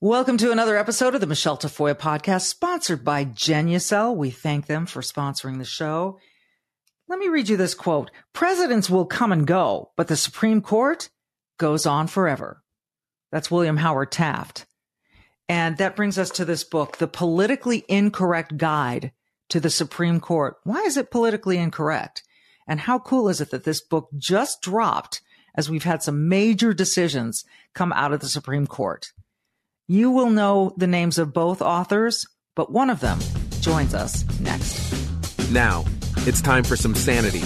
Welcome to another episode of the Michele Tafoya podcast, sponsored by Genucel. We thank them for sponsoring the show. Let me read you this quote. Presidents will come and go, but the Supreme Court goes on forever. That's William Howard Taft. And that brings us to this book, The Politically Incorrect Guide to the Supreme Court. Why is it politically incorrect? And how cool is it that this book just dropped as we've had some major decisions come out of the Supreme Court? You will know the names of both authors, but one of them joins us next. Now, it's time for some sanity.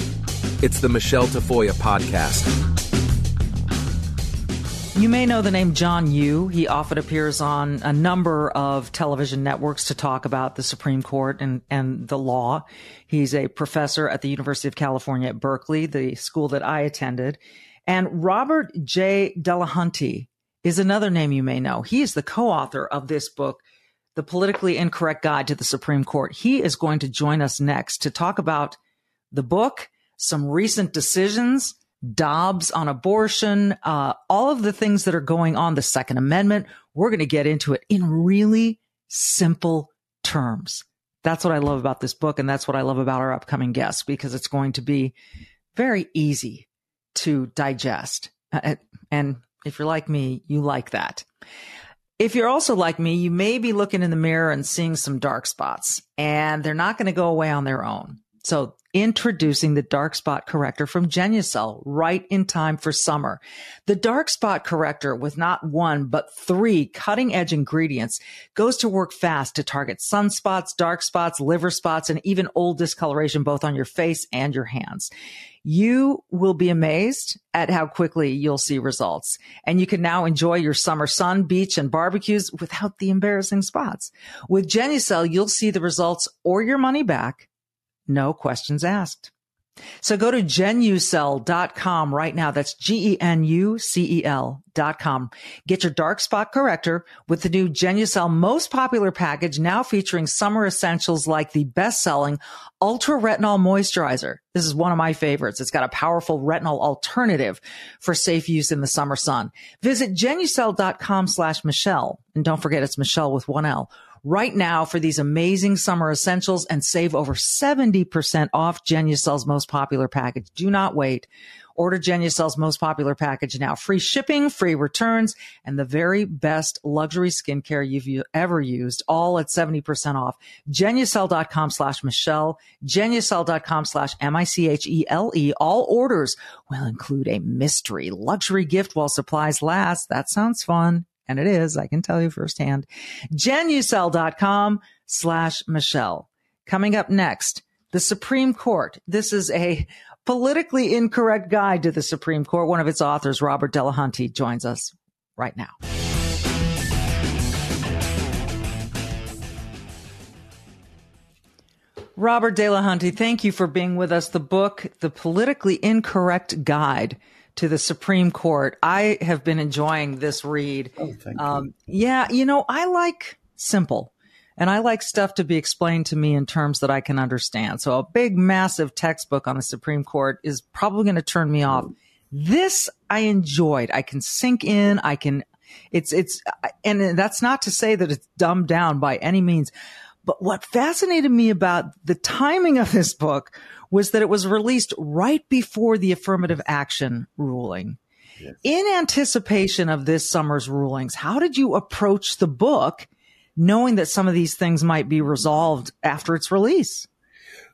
It's the Michele Tafoya podcast. You may know the name John Yoo. He often appears on a number of television networks to talk about the Supreme Court and, and the law. He's a professor at the University of California at Berkeley, the school that I attended. And Robert J. Delahunty is another name you may know. He is the co-author of this book, The Politically Incorrect Guide to the Supreme Court. He is going to join us next to talk about the book, some recent decisions, Dobbs on abortion, uh, all of the things that are going on, the Second Amendment. We're going to get into it in really simple terms. That's what I love about this book. And that's what I love about our upcoming guests because it's going to be very easy to digest. Uh, and if you're like me, you like that. If you're also like me, you may be looking in the mirror and seeing some dark spots, and they're not going to go away on their own. So introducing the dark spot corrector from Genucel right in time for summer. The dark spot corrector with not one, but three cutting edge ingredients goes to work fast to target sunspots, dark spots, liver spots, and even old discoloration both on your face and your hands. You will be amazed at how quickly you'll see results. And you can now enjoy your summer sun, beach, and barbecues without the embarrassing spots. With Genucel, you'll see the results or your money back no questions asked. So go to genucel.com right now. That's G-E-N-U-C-E-L dot com. Get your dark spot corrector with the new Genucel most popular package now featuring summer essentials like the best selling ultra retinol moisturizer. This is one of my favorites. It's got a powerful retinol alternative for safe use in the summer sun. Visit genucel.com slash Michele. And don't forget it's Michele with one L right now for these amazing summer essentials and save over 70% off Genucel's most popular package. Do not wait. Order Genucel's most popular package now. Free shipping, free returns, and the very best luxury skincare you've ever used, all at 70% off. Genucel.com slash Michele, Genucel.com slash M-I-C-H-E-L-E. All orders will include a mystery luxury gift while supplies last. That sounds fun and it is, I can tell you firsthand. Genucel.com slash Michele. Coming up next, the Supreme Court. This is a politically incorrect guide to the Supreme Court. One of its authors, Robert Delahunty, joins us right now. Robert De La Delahunty, thank you for being with us. The book, The Politically Incorrect Guide to the Supreme Court. I have been enjoying this read. Oh, um, you. Yeah, you know, I like simple. And I like stuff to be explained to me in terms that I can understand. So a big, massive textbook on the Supreme Court is probably going to turn me off. This I enjoyed. I can sink in. I can, it's, it's, and that's not to say that it's dumbed down by any means. But what fascinated me about the timing of this book was that it was released right before the affirmative mm-hmm. action ruling. Yes. In anticipation of this summer's rulings, how did you approach the book knowing that some of these things might be resolved after its release?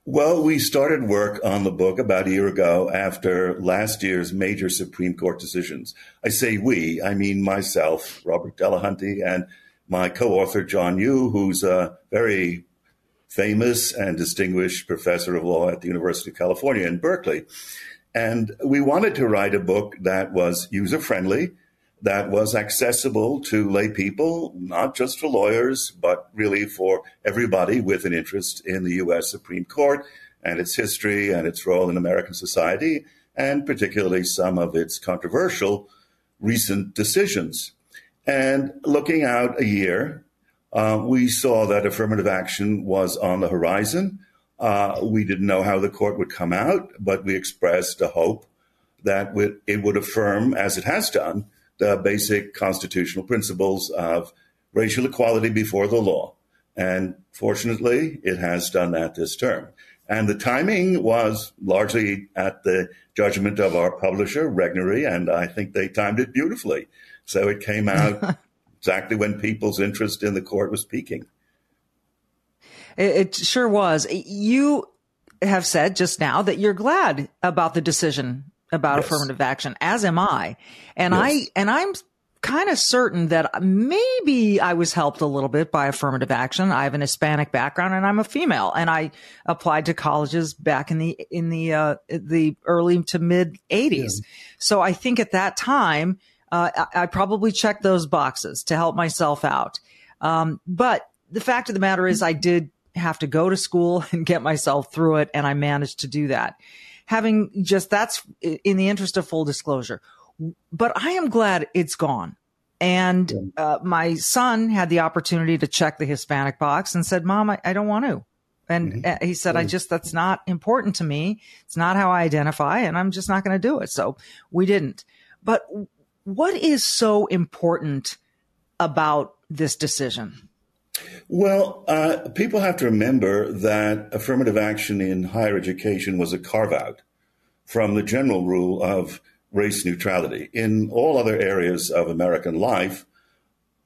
Well, we started work on the book about a year ago after last year's major Supreme Court decisions. I say we, I mean myself, Robert Delahunty, and my co author, John Yoo, who's a very famous and distinguished professor of law at the University of California in Berkeley. And we wanted to write a book that was user friendly, that was accessible to lay people, not just for lawyers, but really for everybody with an interest in the U.S. Supreme Court and its history and its role in American society, and particularly some of its controversial recent decisions. And looking out a year, uh, we saw that affirmative action was on the horizon. Uh, we didn't know how the court would come out, but we expressed a hope that it would affirm, as it has done, the basic constitutional principles of racial equality before the law. And fortunately, it has done that this term. And the timing was largely at the judgment of our publisher, Regnery, and I think they timed it beautifully. So it came out exactly when people's interest in the court was peaking. It, sure was. You have said just now that you're glad about the decision about yes. affirmative action, as am I. And yes. I, and I'm kind of certain that maybe I was helped a little bit by affirmative action. I have an Hispanic background and I'm a female and I applied to colleges back in the, in the, uh, the early to mid eighties. Yeah. So I think at that time, uh, I, I, probably checked those boxes to help myself out. Um, but the fact of the matter is I did have to go to school and get myself through it. And I managed to do that. Having just that's in the interest of full disclosure. But I am glad it's gone. And uh, my son had the opportunity to check the Hispanic box and said, Mom, I, I don't want to. And mm-hmm. he said, I just, that's not important to me. It's not how I identify, and I'm just not going to do it. So we didn't. But what is so important about this decision? Well, uh, people have to remember that affirmative action in higher education was a carve out from the general rule of race neutrality. In all other areas of American life,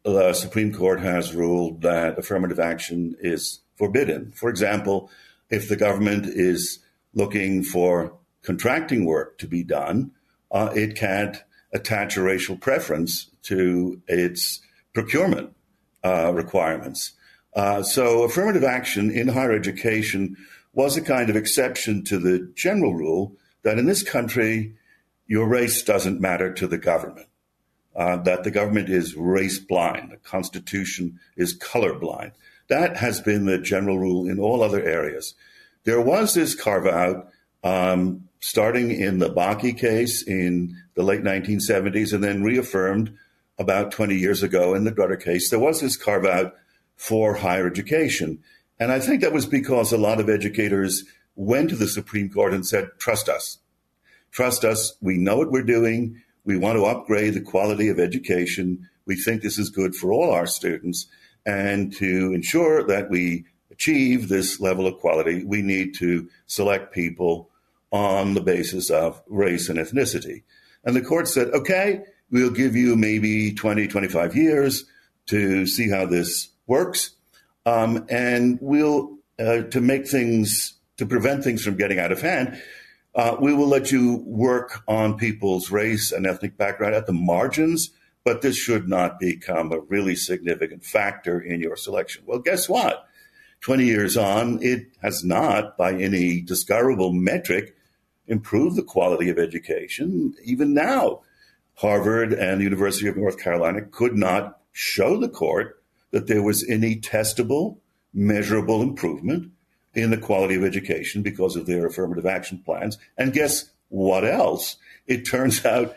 the Supreme Court has ruled that affirmative action is forbidden. For example, if the government is looking for contracting work to be done, uh, it can't attach a racial preference to its procurement uh, requirements. Uh, so, affirmative action in higher education was a kind of exception to the general rule that in this country, your race doesn't matter to the government, uh, that the government is race blind, the Constitution is color blind. That has been the general rule in all other areas. There was this carve out um, starting in the Bakke case in the late 1970s and then reaffirmed about 20 years ago in the Grutter case. There was this carve out for higher education. And I think that was because a lot of educators went to the Supreme Court and said, trust us. Trust us. We know what we're doing. We want to upgrade the quality of education. We think this is good for all our students. And to ensure that we achieve this level of quality, we need to select people on the basis of race and ethnicity. And the court said, okay, we'll give you maybe 20, 25 years to see how this works. Um, and we'll, uh, to make things, to prevent things from getting out of hand, uh, we will let you work on people's race and ethnic background at the margins, but this should not become a really significant factor in your selection. Well, guess what? 20 years on, it has not, by any discoverable metric, improved the quality of education. Even now, Harvard and the University of North Carolina could not show the court that there was any testable, measurable improvement in the quality of education because of their affirmative action plans. And guess what else? It turns out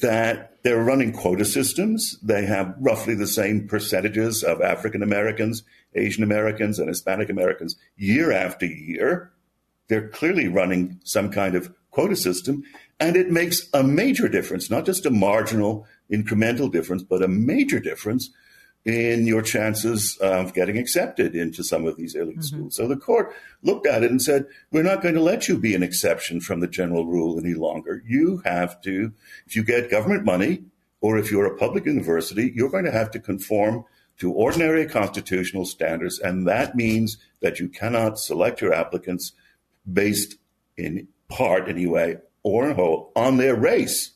that they're running quota systems. They have roughly the same percentages of African Americans, Asian Americans, and Hispanic Americans year after year. They're clearly running some kind of quota system, and it makes a major difference, not just a marginal, incremental difference, but a major difference in your chances of getting accepted into some of these elite mm-hmm. schools. So the court looked at it and said, we're not going to let you be an exception from the general rule any longer. You have to, if you get government money or if you're a public university, you're going to have to conform to ordinary constitutional standards. And that means that you cannot select your applicants based in part anyway or in whole on their race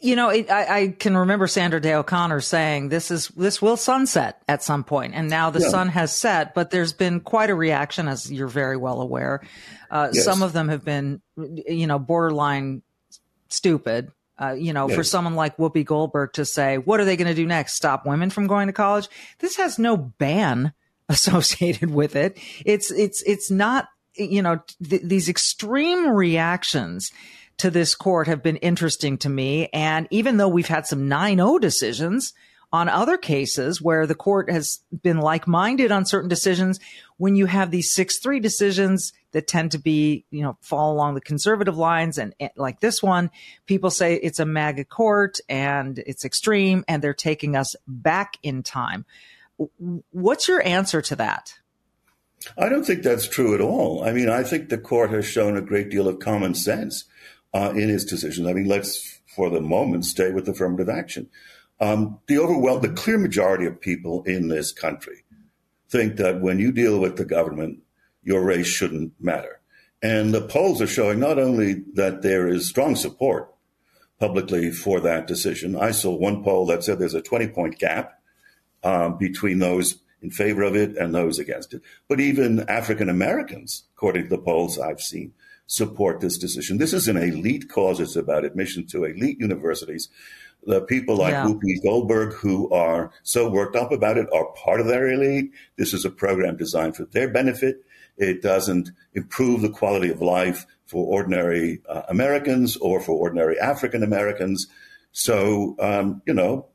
you know, it, I, I, can remember Sandra Day O'Connor saying this is this will sunset at some point, and now the yeah. sun has set. But there's been quite a reaction, as you're very well aware. Uh, yes. Some of them have been, you know, borderline stupid, Uh, you know, yes. for someone like Whoopi Goldberg to say, what are they going to do next? Stop women from going to college? This has no ban associated with it. It's, it's, it's not, you know, th- these extreme reactions to this court have been interesting to me. And even though we've had some 9-0 decisions on other cases where the court has been like-minded on certain decisions, when you have these 6-3 decisions that tend to be, you know, fall along the conservative lines and, and like this one, people say it's a MAGA court and it's extreme and they're taking us back in time. What's your answer to that? I don't think that's true at all. I mean, I think the court has shown a great deal of common sense uh, in its decisions. I mean, let's for the moment stay with affirmative action. Um, the overwhelm, the clear majority of people in this country think that when you deal with the government, your race shouldn't matter. And the polls are showing not only that there is strong support publicly for that decision. I saw one poll that said there's a 20 point gap um, between those in favor of it and those against it. But even African Americans, according to the polls I've seen, support this decision. This is an elite cause. It's about admission to elite universities. The people like yeah. Whoopi Goldberg, who are so worked up about it, are part of their elite. This is a program designed for their benefit. It doesn't improve the quality of life for ordinary uh, Americans or for ordinary African Americans. So, um, you know,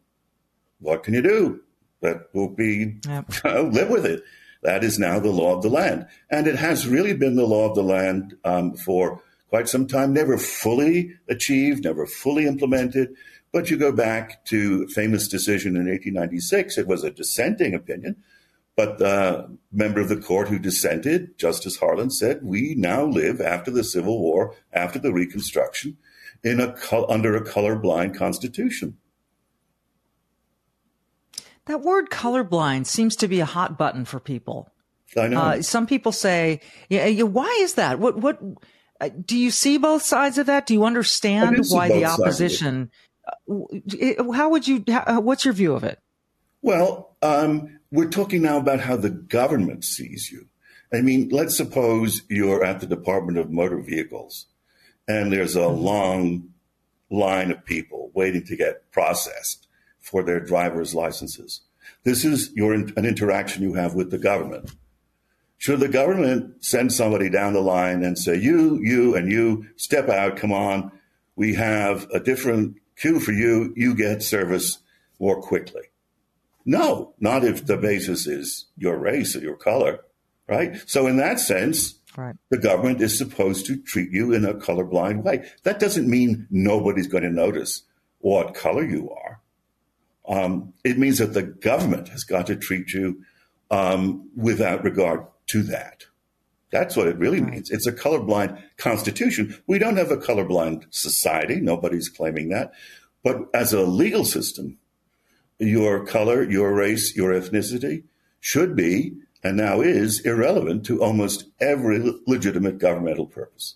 what can you do? That will be yep. live with it. That is now the law of the land. And it has really been the law of the land um, for quite some time, never fully achieved, never fully implemented. But you go back to famous decision in 1896, it was a dissenting opinion. But the member of the court who dissented, Justice Harlan, said, We now live after the Civil War, after the Reconstruction, in a, under a colorblind constitution. That word colorblind seems to be a hot button for people. I know. Uh, some people say, yeah, yeah, why is that? What, what, uh, do you see both sides of that? Do you understand why the opposition, uh, how would you, how, uh, what's your view of it? Well, um, we're talking now about how the government sees you. I mean, let's suppose you're at the Department of Motor Vehicles and there's a mm-hmm. long line of people waiting to get processed for their driver's licenses. This is your an interaction you have with the government. Should the government send somebody down the line and say, you, you, and you, step out, come on, we have a different queue for you, you get service more quickly? No, not if the basis is your race or your color, right? So, in that sense, right. the government is supposed to treat you in a colorblind way. That doesn't mean nobody's going to notice what color you are. Um, it means that the government has got to treat you um, without regard to that. That's what it really right. means. It's a colorblind constitution. We don't have a colorblind society. Nobody's claiming that. But as a legal system, your color, your race, your ethnicity should be, and now is, irrelevant to almost every legitimate governmental purpose.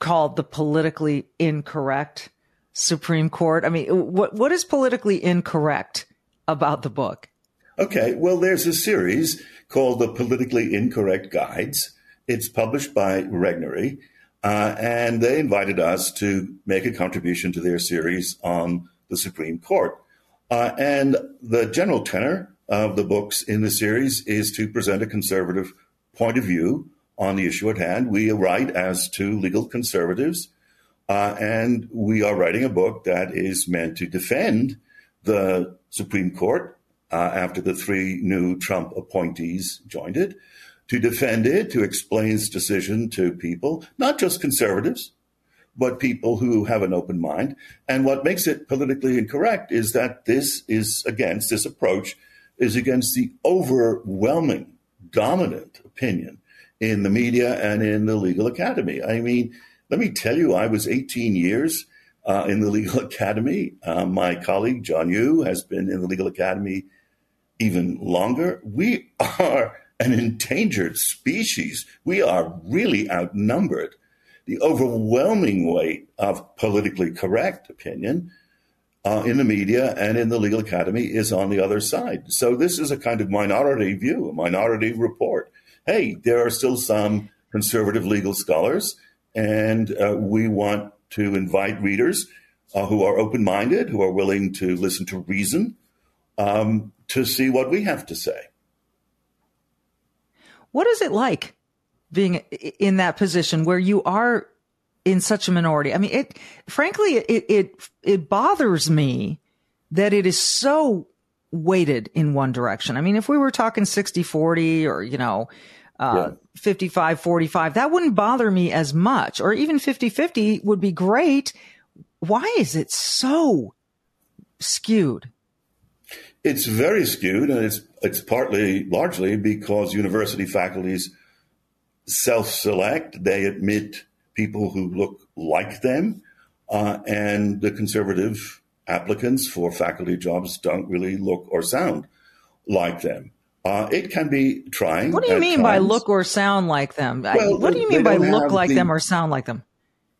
called the politically incorrect Supreme Court. I mean, what what is politically incorrect about the book? Okay, well, there's a series called the Politically Incorrect Guides. It's published by Regnery, uh, and they invited us to make a contribution to their series on the Supreme Court. Uh, and the general tenor of the books in the series is to present a conservative point of view on the issue at hand. We write as two legal conservatives Uh, and we are writing a book that is meant to defend the Supreme Court uh, after the three new Trump appointees joined it, to defend it, to explain its decision to people, not just conservatives, but people who have an open mind. And what makes it politically incorrect is that this is against, this approach is against the overwhelming, dominant opinion in the media and in the legal academy. I mean, let me tell you, I was 18 years uh, in the legal academy. Uh, my colleague, John Yoo, has been in the legal academy even longer. We are an endangered species. We are really outnumbered. The overwhelming weight of politically correct opinion uh, in the media and in the legal academy is on the other side. So this is a kind of minority view, a minority report. Hey, there are still some conservative legal scholars, and uh, we want to invite readers uh, who are open minded, who are willing to listen to reason, um, to see what we have to say. What is it like being in that position where you are in such a minority? I mean, it, frankly, it, it, it bothers me that it is so weighted in one direction. I mean, if we were talking 60 40 or, you know, uh, yeah. 55 45, that wouldn't bother me as much, or even 50 50 would be great. Why is it so skewed? It's very skewed, and it's it's partly largely because university faculties self-select. They admit people who look like them, uh, and the conservative applicants for faculty jobs don't really look or sound like them. Uh, it can be trying. What do you mean times. by look or sound like them? Well, what do you mean by look like the, them or sound like them?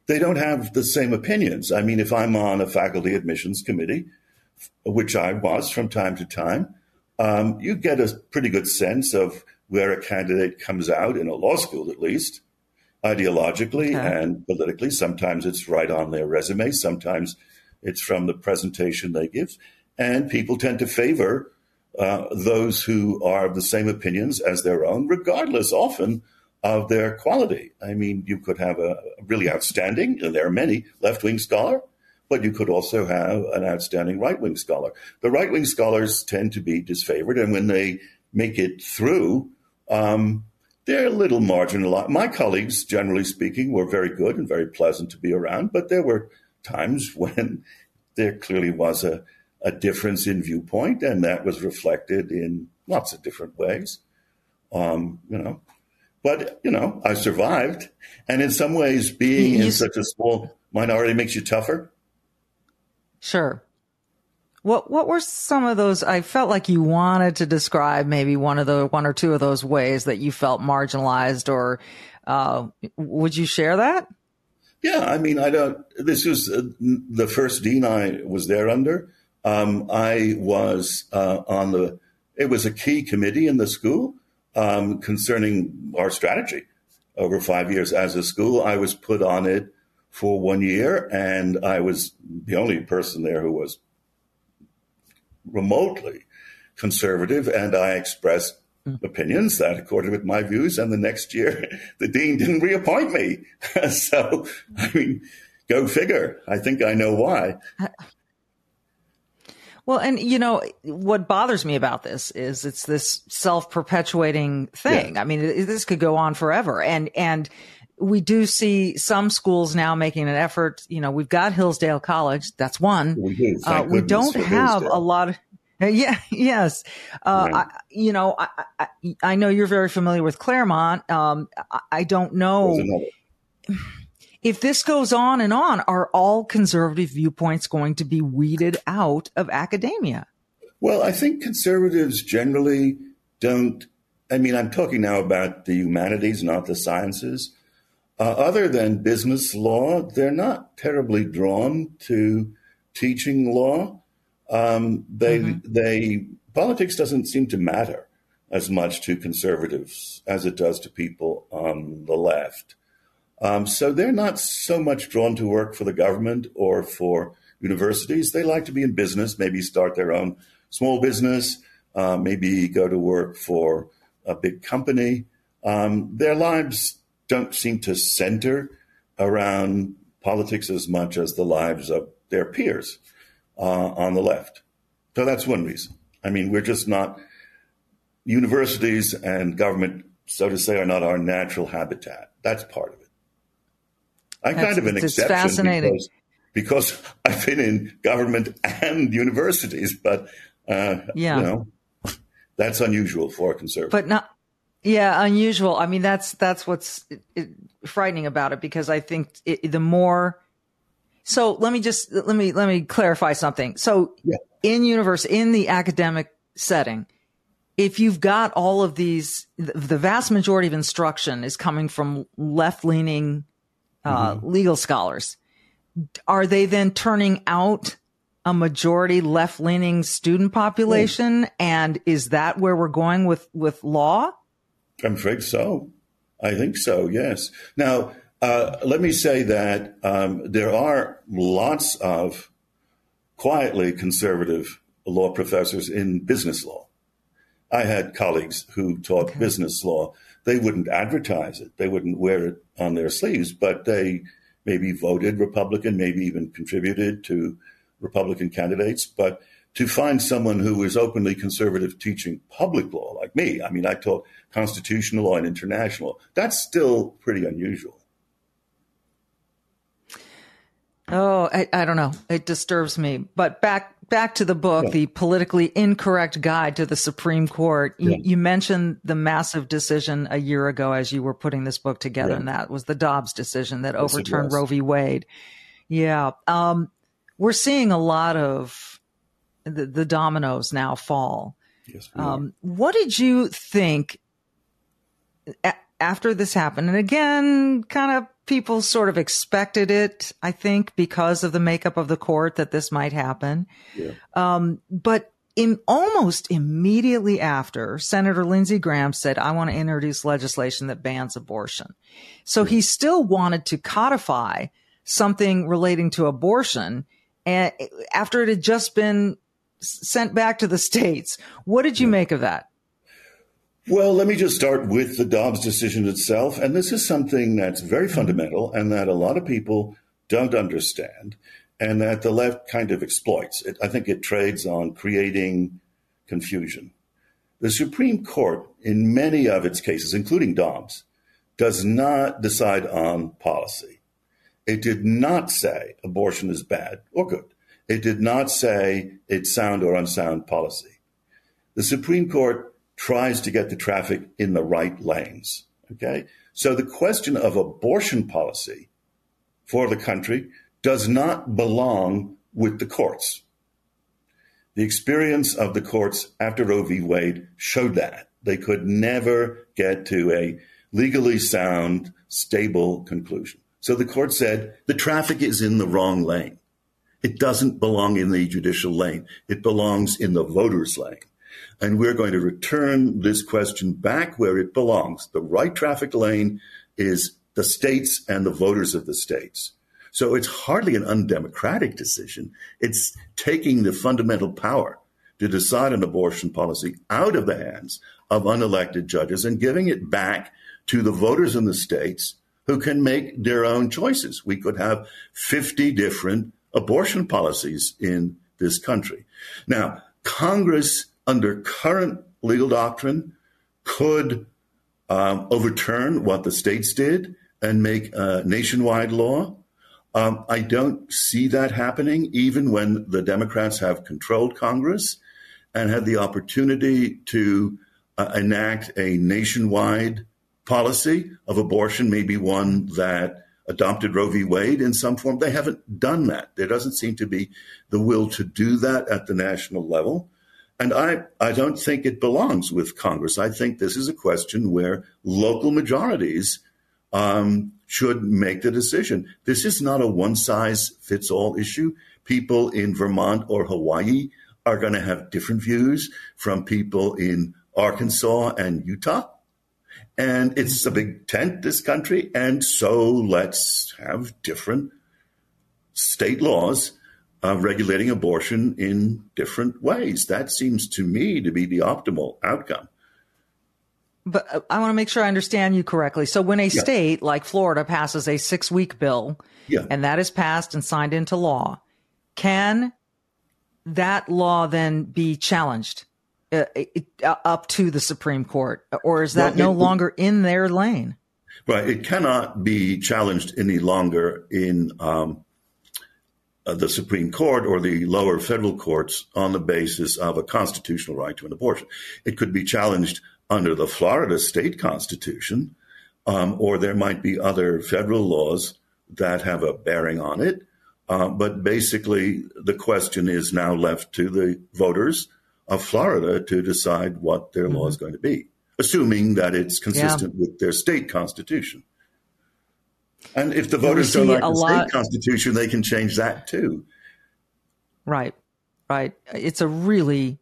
They don't have the same opinions. I mean, if I'm on a faculty admissions committee, which I was from time to time, um, you get a pretty good sense of where a candidate comes out in a law school, at least ideologically okay. and politically. Sometimes it's right on their resume, sometimes it's from the presentation they give. And people tend to favor uh, those who are of the same opinions as their own, regardless often of their quality. I mean, you could have a really outstanding, and there are many, left wing scholar but you could also have an outstanding right wing scholar. The right wing scholars tend to be disfavored, and when they make it through, um, they're a little marginalized. My colleagues, generally speaking, were very good and very pleasant to be around, but there were times when there clearly was a, a difference in viewpoint, and that was reflected in lots of different ways. Um, you know, but you know, I survived, and in some ways, being in such a small minority makes you tougher. Sure. What what were some of those? I felt like you wanted to describe maybe one of the one or two of those ways that you felt marginalized, or uh, would you share that? Yeah, I mean, I don't. This was uh, the first dean I was there under. Um, I was uh, on the. It was a key committee in the school um, concerning our strategy over five years as a school. I was put on it for one year, and I was the only person there who was remotely conservative, and I expressed. Opinions that accorded with my views. And the next year, the dean didn't reappoint me. so, I mean, go figure. I think I know why. Well, and you know what bothers me about this is it's this self-perpetuating thing. Yeah. I mean, this could go on forever, and and we do see some schools now making an effort. You know, we've got Hillsdale College. That's one. We, do, uh, we don't have Hillsdale. a lot of. Yeah. Yes. Uh, right. I, you know, I, I, I, know you're very familiar with Claremont. Um, I, I don't know if this goes on and on. Are all conservative viewpoints going to be weeded out of academia? Well, I think conservatives generally don't. I mean, I'm talking now about the humanities, not the sciences. Uh, other than business law, they're not terribly drawn to teaching law. Um, they mm-hmm. they politics doesn't seem to matter as much to conservatives as it does to people on the left. Um, so they're not so much drawn to work for the government or for universities. They like to be in business, maybe start their own small business, uh, maybe go to work for a big company. Um, their lives don't seem to center around politics as much as the lives of their peers uh, on the left. So that's one reason. I mean, we're just not, universities and government, so to say, are not our natural habitat. That's part of it. I'm that's, kind of an exception fascinating. Because, because I've been in government and universities, but uh, yeah. you know, that's unusual for a conservative. But not, yeah, unusual. I mean, that's that's what's frightening about it because I think it, the more. So let me just let me let me clarify something. So yeah. in universe in the academic setting, if you've got all of these, the vast majority of instruction is coming from left leaning uh, mm-hmm. legal scholars. Are they then turning out a majority left leaning student population? And is that where we're going with, with law? I'm afraid so. I think so, yes. Now, uh, let me say that um, there are lots of quietly conservative law professors in business law. I had colleagues who taught okay. business law. They wouldn't advertise it, they wouldn't wear it on their sleeves, but they maybe voted Republican, maybe even contributed to Republican candidates. But to find someone who was openly conservative teaching public law like me, I mean, I taught constitutional law and international, that's still pretty unusual. Oh, I, I don't know. It disturbs me. But back back to the book, yeah. the politically incorrect guide to the Supreme Court. Yeah. You, you, mentioned the massive decision a year ago as you were putting this book together, yeah. and that was the Dobbs decision that yes, overturned Roe v. Wade. Yeah, um, we're seeing a lot of the, the dominoes now fall. Yes, um, what did you think a- after this happened? And again, kind of people sort of expected it, I think, because of the makeup of the court that this might happen. Yeah. Um, but in almost immediately after, Senator Lindsey Graham said, I want to introduce legislation that bans abortion. So he still wanted to codify something relating to abortion and after it had just been sent back to the states. What did you make of that? Well, let me just start with the Dobbs decision itself. And this is something that's very fundamental and that a lot of people don't understand and that the left kind of exploits. It, I think it trades on creating confusion. The Supreme Court, in many of its cases, including Dobbs, does not decide on policy. It did not say abortion is bad or good. It did not say it's sound or unsound policy. The Supreme Court tries to get the traffic in the right lanes. Okay. So the question of abortion policy for the country does not belong with the courts. The experience of the courts after Roe v. Wade showed that they could never get to a legally sound, stable conclusion. So the court said the traffic is in the wrong lane. It doesn't belong in the judicial lane. It belongs in the voter's lane. And we're going to return this question back where it belongs. The right traffic lane is the states and the voters of the states. So it's hardly an undemocratic decision. It's taking the fundamental power to decide an abortion policy out of the hands of unelected judges and giving it back to the voters in the states who can make their own choices. We could have 50 different abortion policies in this country. Now, Congress, under current legal doctrine, could um, overturn what the states did and make nationwide law. Um, I don't see that happening, even when the Democrats have controlled Congress and had the opportunity to uh, enact a nationwide policy of abortion maybe one that adopted Roe v. Wade in some form. They haven't done that. There doesn't seem to be the will to do that at the national level. And I, I don't think it belongs with Congress. I think this is a question where local majorities um, should make the decision. This is not a one size fits all issue. People in Vermont or Hawaii are going to have different views from people in Arkansas and Utah. And it's a big tent, this country. And so let's have different state laws uh, regulating abortion in different ways. That seems to me to be the optimal outcome. but I want to make sure I understand you correctly. So when a yeah. state like Florida passes a six week bill yeah. and that is passed and signed into law, can that law then be challenged uh, uh, up to the Supreme Court? Or is that well, no it, longer in their lane? Right. It cannot be challenged any longer in um, the Supreme Court or the lower federal courts on the basis of a constitutional right to an abortion. It could be challenged under the Florida state constitution, um, or there might be other federal laws that have a bearing on it. Uh, but basically, the question is now left to the voters of Florida to decide what their mm-hmm. law is going to be, assuming that it's consistent yeah. with their state constitution. And if the voters don't like the lot- state constitution, they can change that too. Right, right. It's a really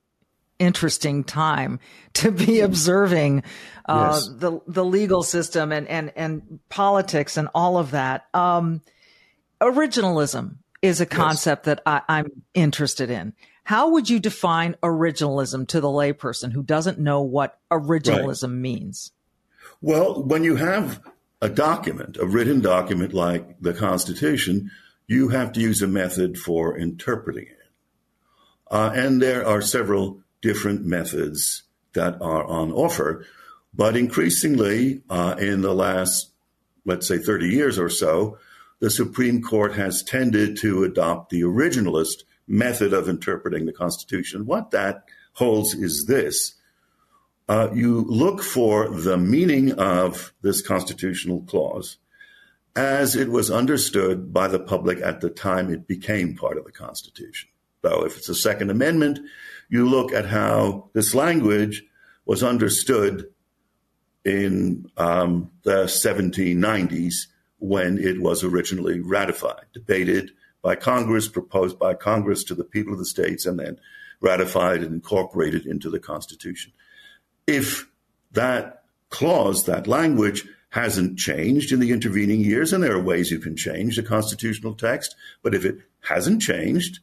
interesting time to be observing uh, yes. the the legal system and and and politics and all of that. Um, originalism is a concept yes. that I, I'm interested in. How would you define originalism to the layperson who doesn't know what originalism right. means? Well, when you have a document, a written document like the Constitution, you have to use a method for interpreting it. Uh, and there are several different methods that are on offer. But increasingly, uh, in the last, let's say, 30 years or so, the Supreme Court has tended to adopt the originalist method of interpreting the Constitution. What that holds is this uh, you look for the meaning of this constitutional clause as it was understood by the public at the time it became part of the Constitution. So if it's a Second Amendment, you look at how this language was understood in um, the 1790s when it was originally ratified, debated by Congress, proposed by Congress to the people of the states, and then ratified and incorporated into the Constitution. If that clause, that language, hasn't changed in the intervening years, and there are ways you can change the constitutional text, but if it hasn't changed,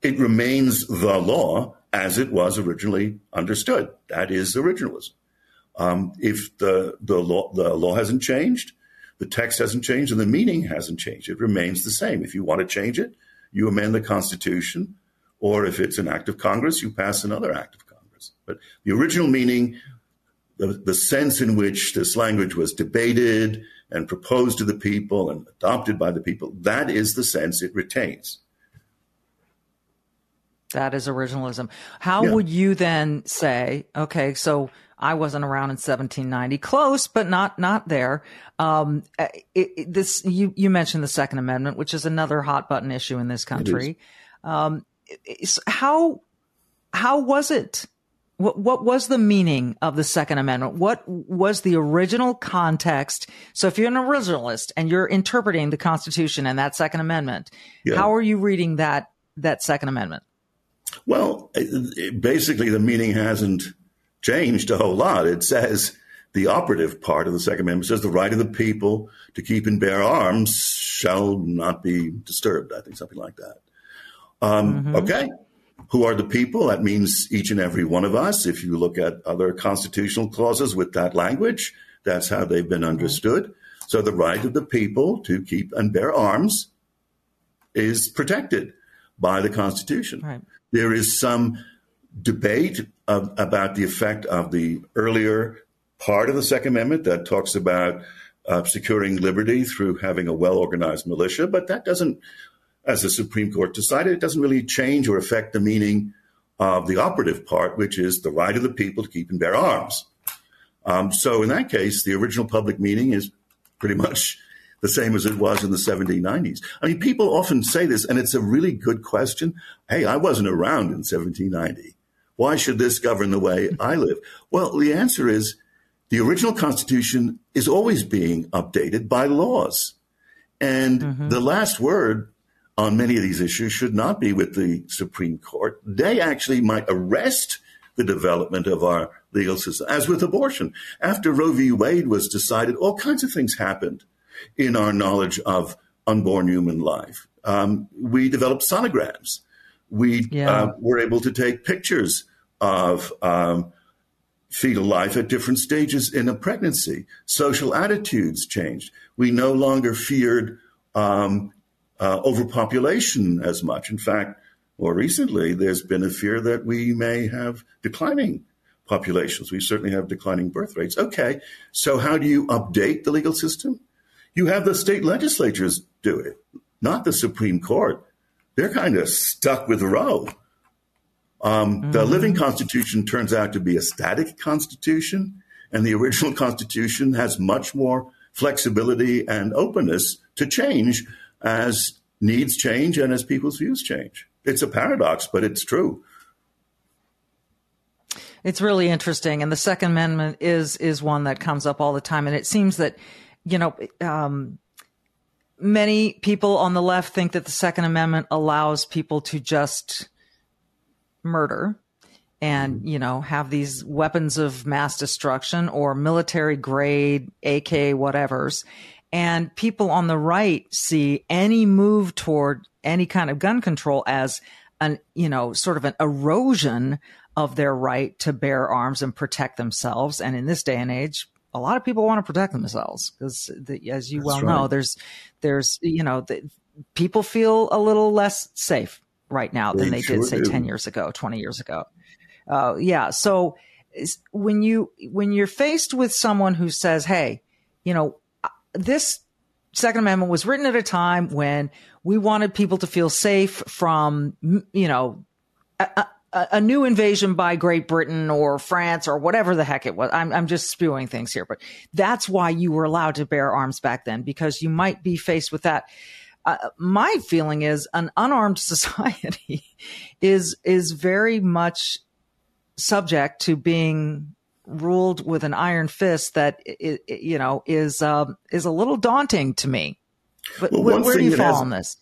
it remains the law as it was originally understood. That is originalism. Um, if the the law the law hasn't changed, the text hasn't changed, and the meaning hasn't changed, it remains the same. If you want to change it, you amend the Constitution, or if it's an act of Congress, you pass another act of Congress. But the original meaning, the, the sense in which this language was debated and proposed to the people and adopted by the people, that is the sense it retains. That is originalism. How yeah. would you then say, okay, so I wasn't around in 1790, close, but not, not there. Um, uh, it, it, this, you, you mentioned the second amendment, which is another hot button issue in this country. Um, how, how was it? What, what was the meaning of the second amendment? What was the original context? So if you're an originalist and you're interpreting the constitution and that second amendment, yeah. how are you reading that, that second amendment? Well, basically, the meaning hasn't changed a whole lot. It says the operative part of the Second Amendment says the right of the people to keep and bear arms shall not be disturbed. I think something like that. Um, mm-hmm. Okay. Who are the people? That means each and every one of us. If you look at other constitutional clauses with that language, that's how they've been understood. So the right of the people to keep and bear arms is protected by the Constitution. Right. There is some debate of, about the effect of the earlier part of the Second Amendment that talks about uh, securing liberty through having a well organized militia, but that doesn't, as the Supreme Court decided, it doesn't really change or affect the meaning of the operative part, which is the right of the people to keep and bear arms. Um, so in that case, the original public meaning is pretty much the same as it was in the 1790s. I mean, people often say this, and it's a really good question. Hey, I wasn't around in 1790. Why should this govern the way I live? Well, the answer is the original Constitution is always being updated by laws. And mm-hmm. the last word on many of these issues should not be with the Supreme Court. They actually might arrest the development of our legal system, as with abortion. After Roe v. Wade was decided, all kinds of things happened in our knowledge of unborn human life. Um, we developed sonograms. We yeah. uh, were able to take pictures of um, fetal life at different stages in a pregnancy. Social attitudes changed. We no longer feared um, uh, overpopulation as much. In fact, more recently, there's been a fear that we may have declining populations. We certainly have declining birth rates. Okay, so how do you update the legal system? You have the state legislatures do it, not the Supreme Court. They're kind of stuck with Roe. Um, mm-hmm. The living constitution turns out to be a static constitution, and the original constitution has much more flexibility and openness to change as needs change and as people's views change. It's a paradox, but it's true. It's really interesting, and the Second Amendment is is one that comes up all the time, and it seems that you know um, many people on the left think that the Second Amendment allows people to just murder and you know have these weapons of mass destruction or military grade AK whatevers and people on the right see any move toward any kind of gun control as an you know sort of an erosion of their right to bear arms and protect themselves and in this day and age a lot of people want to protect themselves because the, as you That's well right. know there's there's you know the, people feel a little less safe right now than they, they sure did say do. 10 years ago 20 years ago uh, yeah so when you when you're faced with someone who says hey you know this second amendment was written at a time when we wanted people to feel safe from you know a, a, a new invasion by Great Britain or France or whatever the heck it was. I'm, I'm just spewing things here, but that's why you were allowed to bear arms back then because you might be faced with that uh, my feeling is an unarmed society is is very much subject to being ruled with an iron fist that it, it, you know is um, is a little daunting to me. But well, where, where do you fall has, on this?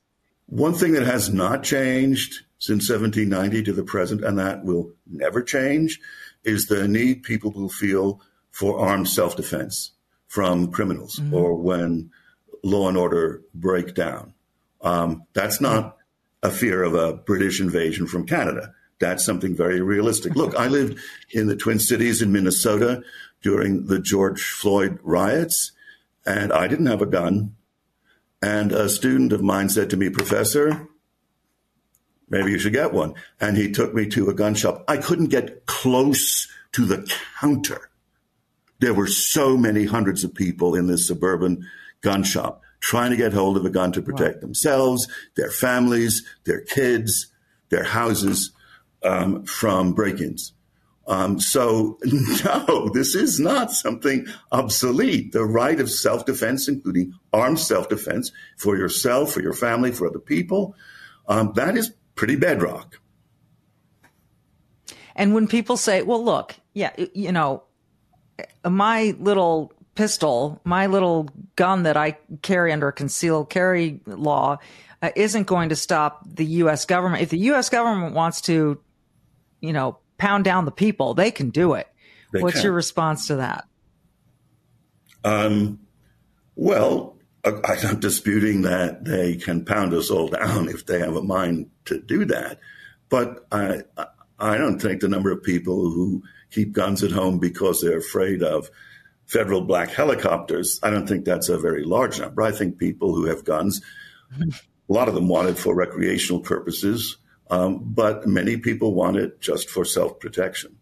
One thing that has not changed since 1790 to the present, and that will never change, is the need people will feel for armed self defense from criminals mm-hmm. or when law and order break down. Um, that's not a fear of a British invasion from Canada. That's something very realistic. Look, I lived in the Twin Cities in Minnesota during the George Floyd riots, and I didn't have a gun. And a student of mine said to me, Professor, maybe you should get one. And he took me to a gun shop. I couldn't get close to the counter. There were so many hundreds of people in this suburban gun shop trying to get hold of a gun to protect wow. themselves, their families, their kids, their houses um, from break ins. Um, so, no, this is not something obsolete. The right of self defense, including armed self defense for yourself, for your family, for other people, um, that is pretty bedrock. And when people say, well, look, yeah, you know, my little pistol, my little gun that I carry under concealed carry law, uh, isn't going to stop the U.S. government. If the U.S. government wants to, you know, pound down the people, they can do it. They What's can. your response to that? Um, well, I'm disputing that they can pound us all down if they have a mind to do that. But I, I don't think the number of people who keep guns at home because they're afraid of federal black helicopters, I don't think that's a very large number. I think people who have guns, a lot of them want it for recreational purposes, um, but many people want it just for self protection.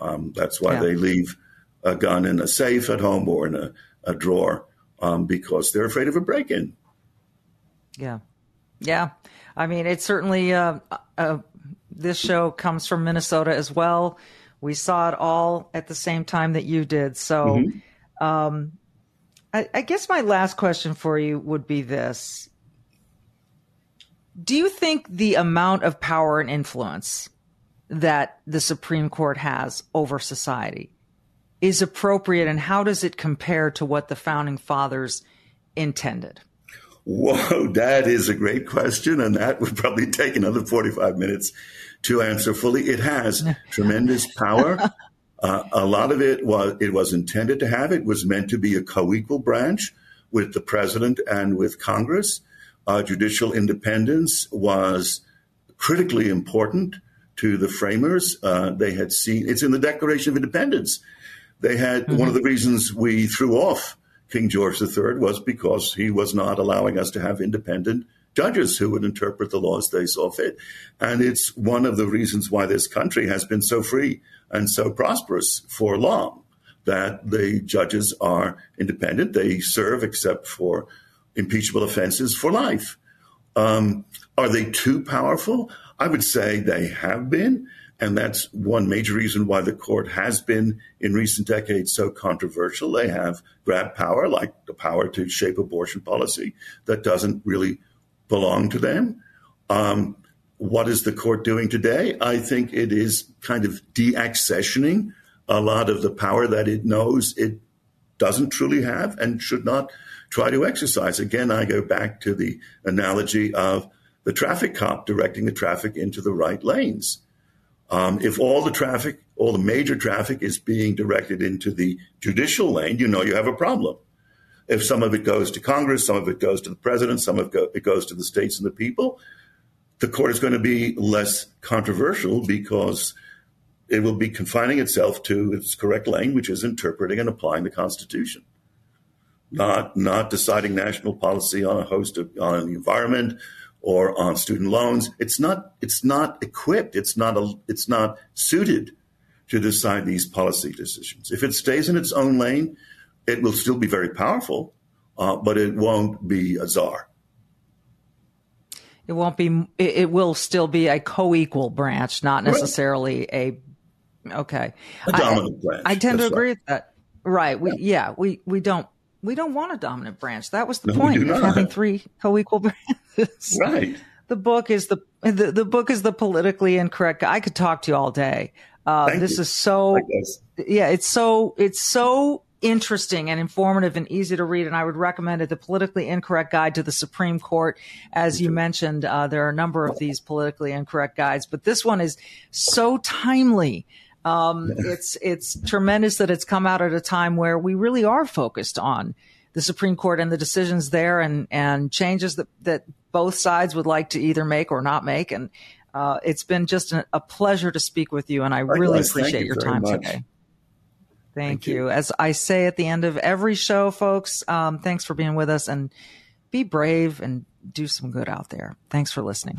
Um, that's why yeah. they leave a gun in a safe at home or in a, a drawer um, because they're afraid of a break in. Yeah. Yeah. I mean, it's certainly, uh, uh, this show comes from Minnesota as well. We saw it all at the same time that you did. So, mm-hmm. um, I, I guess my last question for you would be this. Do you think the amount of power and influence that the Supreme Court has over society is appropriate, and how does it compare to what the founding fathers intended? Whoa, that is a great question, and that would probably take another 45 minutes to answer fully. It has tremendous power. Uh, a lot of it was it was intended to have. It was meant to be a co-equal branch with the president and with Congress. Uh, judicial independence was critically important to the framers. Uh, they had seen it's in the Declaration of Independence. They had mm-hmm. one of the reasons we threw off King George III was because he was not allowing us to have independent judges who would interpret the laws they saw fit. And it's one of the reasons why this country has been so free and so prosperous for long that the judges are independent. They serve, except for impeachable offenses, for life. Um, are they too powerful? I would say they have been. And that's one major reason why the court has been in recent decades so controversial. They have grabbed power, like the power to shape abortion policy, that doesn't really belong to them. Um, what is the court doing today? I think it is kind of deaccessioning a lot of the power that it knows it doesn't truly have and should not try to exercise. Again, I go back to the analogy of the traffic cop directing the traffic into the right lanes. Um, if all the traffic, all the major traffic is being directed into the judicial lane, you know you have a problem. If some of it goes to Congress, some of it goes to the president, some of it goes to the states and the people, the court is going to be less controversial because it will be confining itself to its correct lane, which is interpreting and applying the Constitution, not not deciding national policy on a host of on the environment or on student loans. It's not it's not equipped. It's not a, it's not suited to decide these policy decisions. If it stays in its own lane, it will still be very powerful, uh, but it won't be a czar. It won't be. It will still be a co-equal branch, not necessarily right. a. Okay, a dominant I, branch. I tend to agree right. with that. Right. We yeah. yeah. We we don't we don't want a dominant branch. That was the no, point of having three co-equal branches. Right. The book is the, the the book is the politically incorrect. I could talk to you all day. Uh, this you. is so yeah. It's so it's so interesting and informative and easy to read. And I would recommend it. The politically incorrect guide to the Supreme Court. As you mentioned, uh, there are a number of these politically incorrect guides, but this one is so timely um, it's it's tremendous that it's come out at a time where we really are focused on the Supreme Court and the decisions there and and changes that that both sides would like to either make or not make. And uh, it's been just a, a, pleasure to speak with you, and I Likewise, really appreciate you your time much. today. Thank, thank you. you. As I say at the end of every show, folks, um, thanks for being with us and be brave and do some good out there. Thanks for listening.